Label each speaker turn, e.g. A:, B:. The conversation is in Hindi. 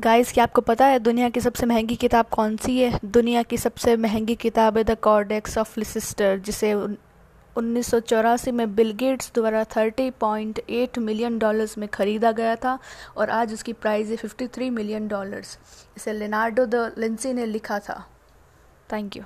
A: गाइस क्या आपको पता है दुनिया की सबसे महँगी किताब कौन सी है? दुनिया की सबसे महँगी किताब है द कॉर्डेक्स ऑफ़ लिसिस्टर जिसे उन्नीस सौ चौरासी में बिल गेट्स द्वारा 30.8 मिलियन डॉलर्स में ख़रीदा गया था और आज उसकी प्राइस है 53 मिलियन डॉलर्स इसे लेनार्डो द लिंसी ने लिखा था। Thank you